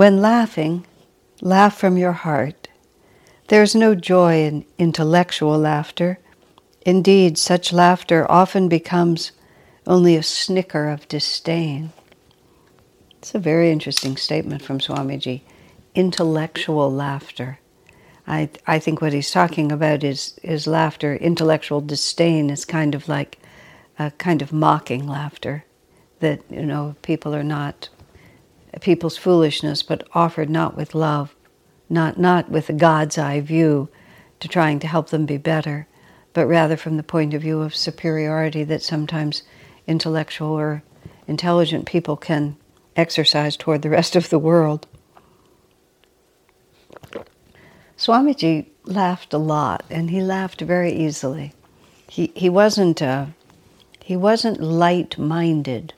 When laughing, laugh from your heart. There is no joy in intellectual laughter. Indeed, such laughter often becomes only a snicker of disdain. It's a very interesting statement from Swamiji. Intellectual laughter. I, I think what he's talking about is, is laughter. Intellectual disdain is kind of like a kind of mocking laughter that, you know, people are not people's foolishness, but offered not with love, not, not with a God's eye view to trying to help them be better, but rather from the point of view of superiority that sometimes intellectual or intelligent people can exercise toward the rest of the world. Swamiji laughed a lot, and he laughed very easily. He, he wasn't uh, he wasn't light-minded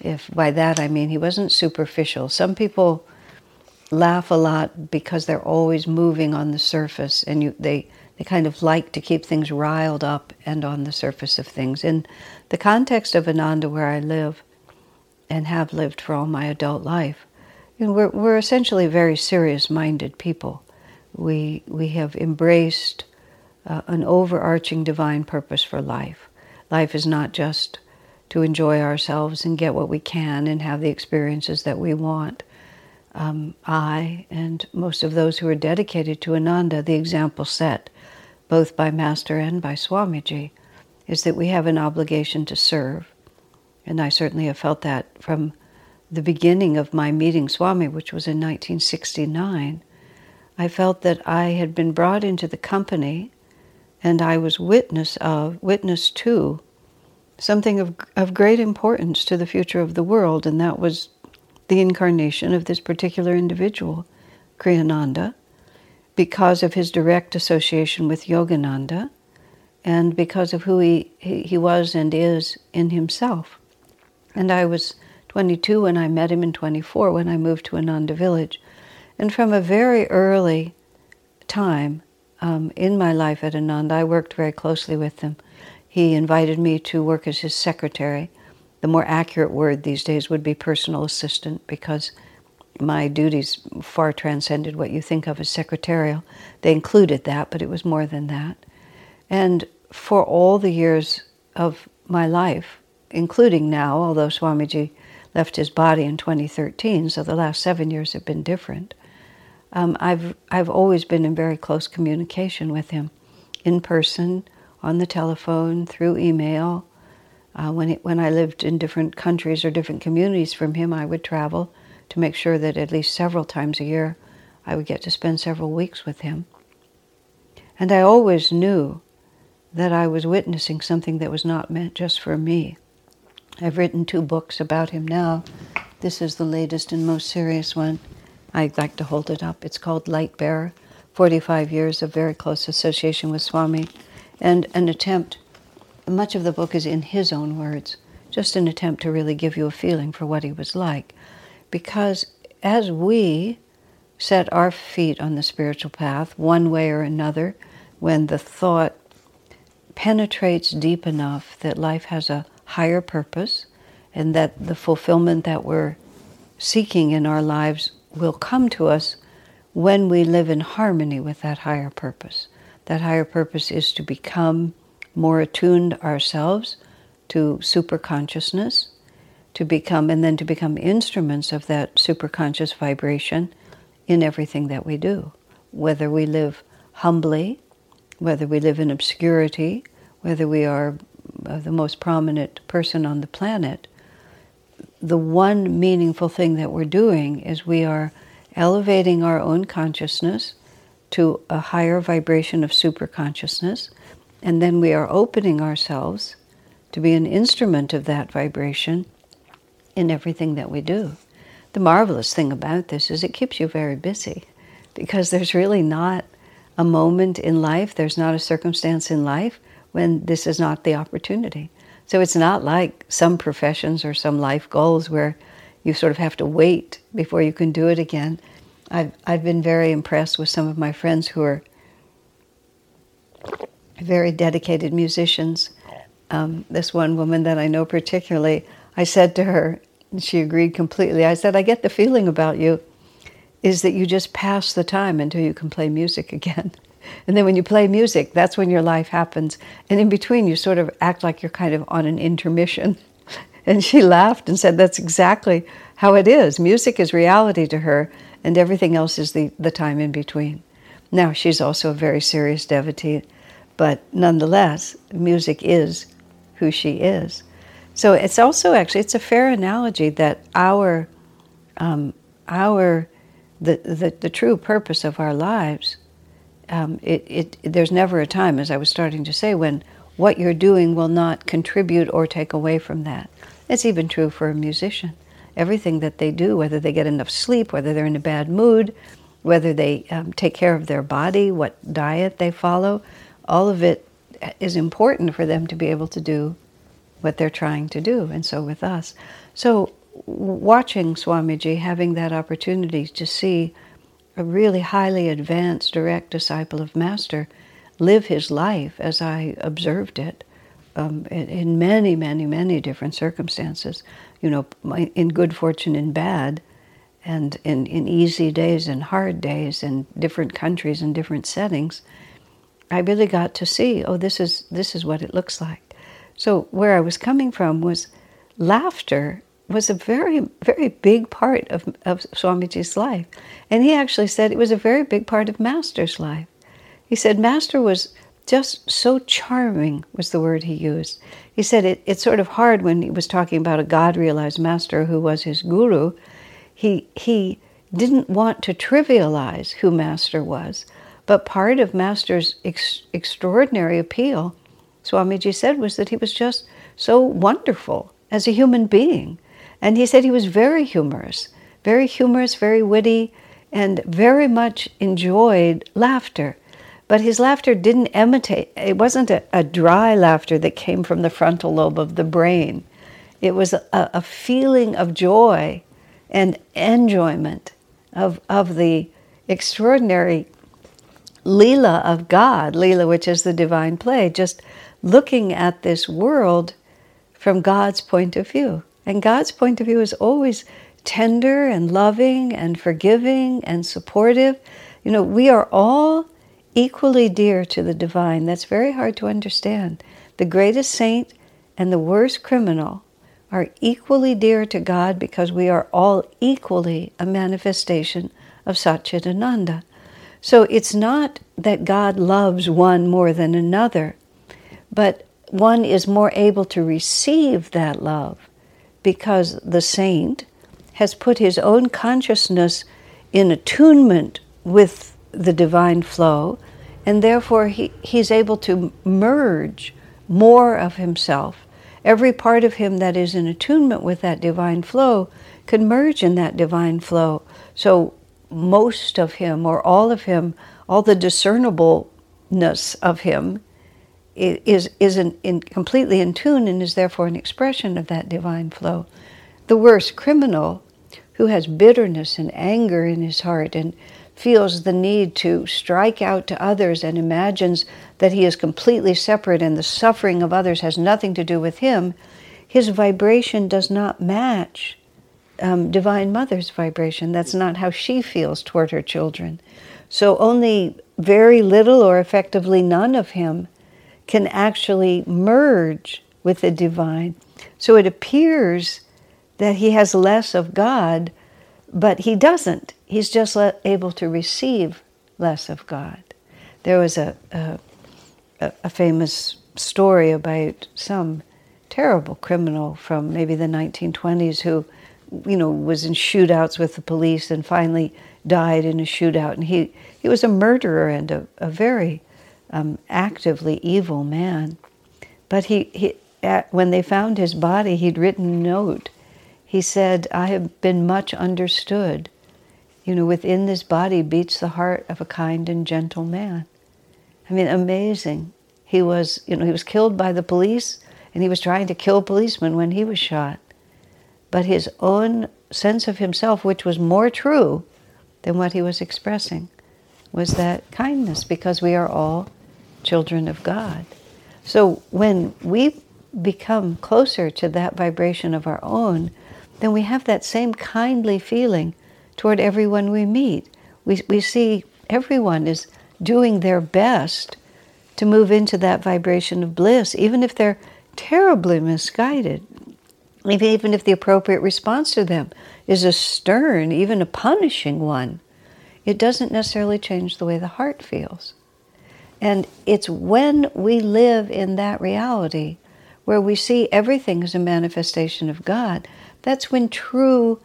if by that I mean he wasn't superficial. Some people laugh a lot because they're always moving on the surface and you, they, they kind of like to keep things riled up and on the surface of things. In the context of Ananda, where I live and have lived for all my adult life, you know, we're, we're essentially very serious minded people. We, we have embraced uh, an overarching divine purpose for life. Life is not just to enjoy ourselves and get what we can and have the experiences that we want. Um, I and most of those who are dedicated to Ananda, the example set both by Master and by Swamiji, is that we have an obligation to serve. And I certainly have felt that from the beginning of my meeting Swami, which was in 1969. I felt that I had been brought into the company and I was witness of, witness to something of, of great importance to the future of the world, and that was the incarnation of this particular individual, Kriyananda, because of his direct association with Yogananda and because of who he, he, he was and is in himself. And I was 22 when I met him, and 24 when I moved to Ananda Village. And from a very early time um, in my life at Ananda, I worked very closely with him. He invited me to work as his secretary. The more accurate word these days would be personal assistant because my duties far transcended what you think of as secretarial. They included that, but it was more than that. And for all the years of my life, including now, although Swamiji left his body in 2013, so the last seven years have been different, um, I've, I've always been in very close communication with him in person on the telephone, through email. Uh, when, it, when I lived in different countries or different communities from him, I would travel to make sure that at least several times a year I would get to spend several weeks with him. And I always knew that I was witnessing something that was not meant just for me. I've written two books about him now. This is the latest and most serious one. I'd like to hold it up. It's called Light Bearer 45 Years of Very Close Association with Swami and an attempt, much of the book is in his own words, just an attempt to really give you a feeling for what he was like. Because as we set our feet on the spiritual path, one way or another, when the thought penetrates deep enough that life has a higher purpose and that the fulfillment that we're seeking in our lives will come to us when we live in harmony with that higher purpose. That higher purpose is to become more attuned ourselves to superconsciousness, to become, and then to become instruments of that superconscious vibration in everything that we do. Whether we live humbly, whether we live in obscurity, whether we are uh, the most prominent person on the planet, the one meaningful thing that we're doing is we are elevating our own consciousness to a higher vibration of superconsciousness, and then we are opening ourselves to be an instrument of that vibration in everything that we do. the marvelous thing about this is it keeps you very busy because there's really not a moment in life, there's not a circumstance in life when this is not the opportunity. So it's not like some professions or some life goals where you sort of have to wait before you can do it again. I've, I've been very impressed with some of my friends who are very dedicated musicians. Um, this one woman that I know particularly, I said to her, and she agreed completely. I said, I get the feeling about you is that you just pass the time until you can play music again. And then when you play music, that's when your life happens. And in between, you sort of act like you're kind of on an intermission. And she laughed and said, That's exactly how it is. Music is reality to her, and everything else is the, the time in between. Now, she's also a very serious devotee, but nonetheless, music is who she is. So it's also actually it's a fair analogy that our um, our the, the, the true purpose of our lives um, it, it, there's never a time, as I was starting to say, when what you're doing will not contribute or take away from that. It's even true for a musician. Everything that they do, whether they get enough sleep, whether they're in a bad mood, whether they um, take care of their body, what diet they follow, all of it is important for them to be able to do what they're trying to do. And so with us. So watching Swamiji, having that opportunity to see a really highly advanced direct disciple of Master live his life as I observed it um, in, in, many, many, many different circumstances. You know, in good fortune and bad, and in, in easy days and hard days, in different countries and different settings. I really got to see, oh, this is this is what it looks like. So where I was coming from was laughter was a very, very big part of, of Swamiji's life. And he actually said it was a very big part of Master's life. He said Master was just so charming, was the word he used. He said it, it's sort of hard when he was talking about a God realized Master who was his guru. He, he didn't want to trivialize who Master was. But part of Master's ex- extraordinary appeal, Swamiji said, was that he was just so wonderful as a human being and he said he was very humorous, very humorous, very witty, and very much enjoyed laughter. But his laughter didn't imitate, it wasn't a, a dry laughter that came from the frontal lobe of the brain. It was a, a feeling of joy and enjoyment of, of the extraordinary Leela of God, Leela, which is the divine play, just looking at this world from God's point of view. And God's point of view is always tender and loving and forgiving and supportive. You know, we are all equally dear to the divine. That's very hard to understand. The greatest saint and the worst criminal are equally dear to God because we are all equally a manifestation of Satchidananda. So it's not that God loves one more than another, but one is more able to receive that love because the saint has put his own consciousness in attunement with the divine flow, and therefore he, he's able to merge more of himself. Every part of him that is in attunement with that divine flow can merge in that divine flow. So most of him, or all of him, all the discernibleness of him is, is in, in, completely in tune and is therefore an expression of that divine flow. The worst criminal who has bitterness and anger in his heart and feels the need to strike out to others and imagines that he is completely separate and the suffering of others has nothing to do with him, his vibration does not match um, Divine Mother's vibration. That's not how she feels toward her children. So only very little or effectively none of him can actually merge with the divine. So it appears that he has less of God, but he doesn't. He's just able to receive less of God. There was a, a, a famous story about some terrible criminal from maybe the 1920s who, you know, was in shootouts with the police and finally died in a shootout. And he, he was a murderer and a, a very um, actively evil man. But he, he at, when they found his body, he'd written a note he said, I have been much understood. You know, within this body beats the heart of a kind and gentle man. I mean, amazing. He was, you know, he was killed by the police and he was trying to kill policemen when he was shot. But his own sense of himself, which was more true than what he was expressing, was that kindness because we are all children of God. So when we become closer to that vibration of our own, then we have that same kindly feeling toward everyone we meet. We, we see everyone is doing their best to move into that vibration of bliss, even if they're terribly misguided. Even if the appropriate response to them is a stern, even a punishing one, it doesn't necessarily change the way the heart feels. And it's when we live in that reality where we see everything as a manifestation of God, that's when true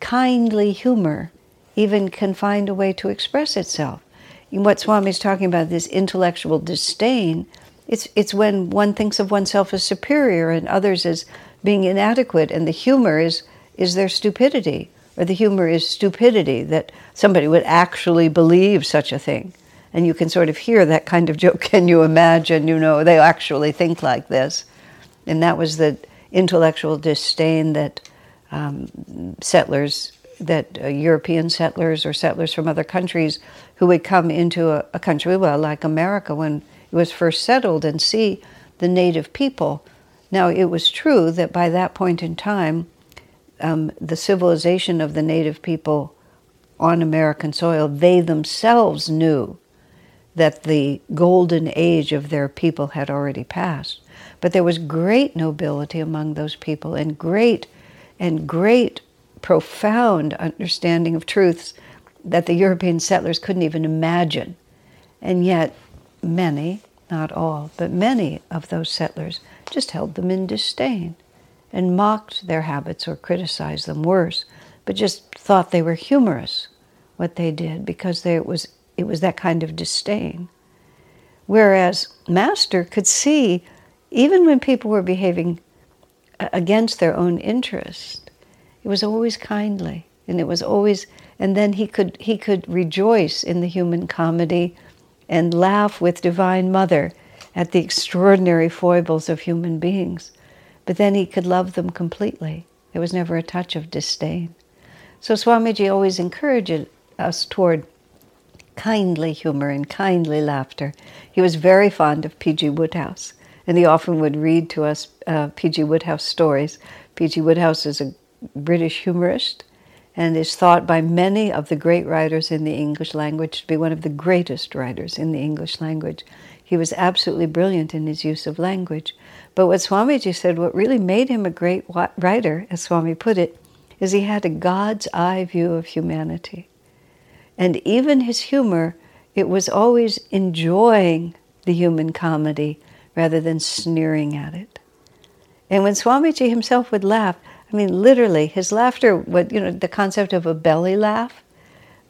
kindly humor even can find a way to express itself. In what Swami's talking about, this intellectual disdain, it's, it's when one thinks of oneself as superior and others as being inadequate, and the humor is, is their stupidity, or the humor is stupidity, that somebody would actually believe such a thing. And you can sort of hear that kind of joke. Can you imagine, you know, they actually think like this? And that was the intellectual disdain that um, settlers, that uh, European settlers or settlers from other countries who would come into a, a country, well, like America when it was first settled, and see the native people. Now, it was true that by that point in time, um, the civilization of the native people on American soil, they themselves knew that the golden age of their people had already passed. But there was great nobility among those people and great and great profound understanding of truths that the European settlers couldn't even imagine. And yet, many, not all, but many of those settlers just held them in disdain and mocked their habits or criticized them worse, but just thought they were humorous, what they did, because they, it, was, it was that kind of disdain. Whereas Master could see even when people were behaving against their own interest, it was always kindly, and it was always, and then he could he could rejoice in the human comedy, and laugh with Divine Mother at the extraordinary foibles of human beings, but then he could love them completely. There was never a touch of disdain. So Swamiji always encouraged us toward kindly humor and kindly laughter. He was very fond of P.G. Wodehouse and he often would read to us uh, P.G. Wodehouse stories. P.G. Wodehouse is a British humorist and is thought by many of the great writers in the English language to be one of the greatest writers in the English language. He was absolutely brilliant in his use of language. But what Swamiji said, what really made him a great writer, as Swami put it, is he had a God's eye view of humanity. And even his humor, it was always enjoying the human comedy rather than sneering at it. And when Swamiji himself would laugh, I mean, literally, his laughter would, you know, the concept of a belly laugh.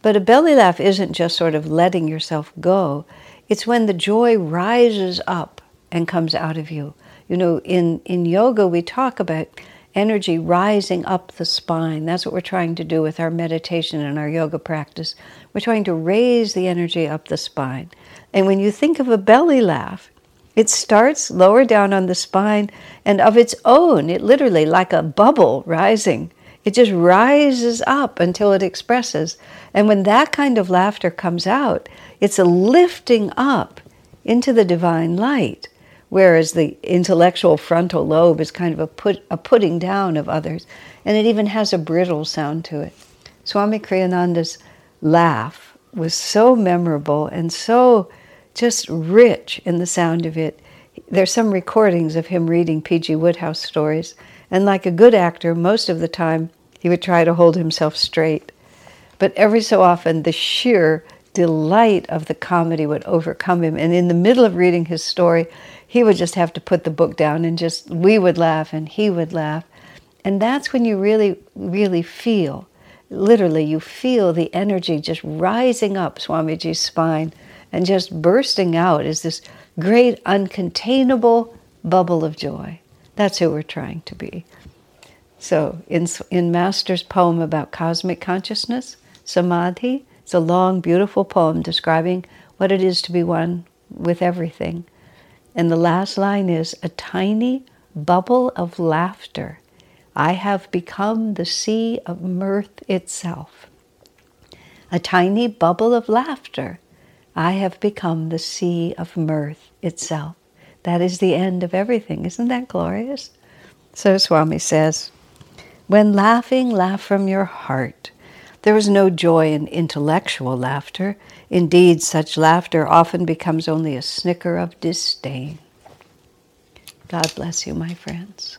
But a belly laugh isn't just sort of letting yourself go, it's when the joy rises up and comes out of you. You know, in, in yoga, we talk about energy rising up the spine. That's what we're trying to do with our meditation and our yoga practice. We're trying to raise the energy up the spine. And when you think of a belly laugh, it starts lower down on the spine and of its own, it literally, like a bubble rising, it just rises up until it expresses. And when that kind of laughter comes out, it's a lifting up into the divine light, whereas the intellectual frontal lobe is kind of a, put, a putting down of others. And it even has a brittle sound to it. Swami Kriyananda's laugh was so memorable and so just rich in the sound of it. There's some recordings of him reading P.G. Wodehouse stories, and like a good actor, most of the time he would try to hold himself straight. But every so often, the sheer delight of the comedy would overcome him, and in the middle of reading his story, he would just have to put the book down and just, we would laugh and he would laugh. And that's when you really, really feel, literally, you feel the energy just rising up Swamiji's spine and just bursting out is this great uncontainable bubble of joy. That's who we're trying to be. So, in, in Master's poem about cosmic consciousness, Samadhi, it's a long, beautiful poem describing what it is to be one with everything. And the last line is a tiny bubble of laughter. I have become the sea of mirth itself. A tiny bubble of laughter. I have become the sea of mirth itself. That is the end of everything. Isn't that glorious? So Swami says, when laughing, laugh from your heart. There is no joy in intellectual laughter. Indeed, such laughter often becomes only a snicker of disdain. God bless you, my friends.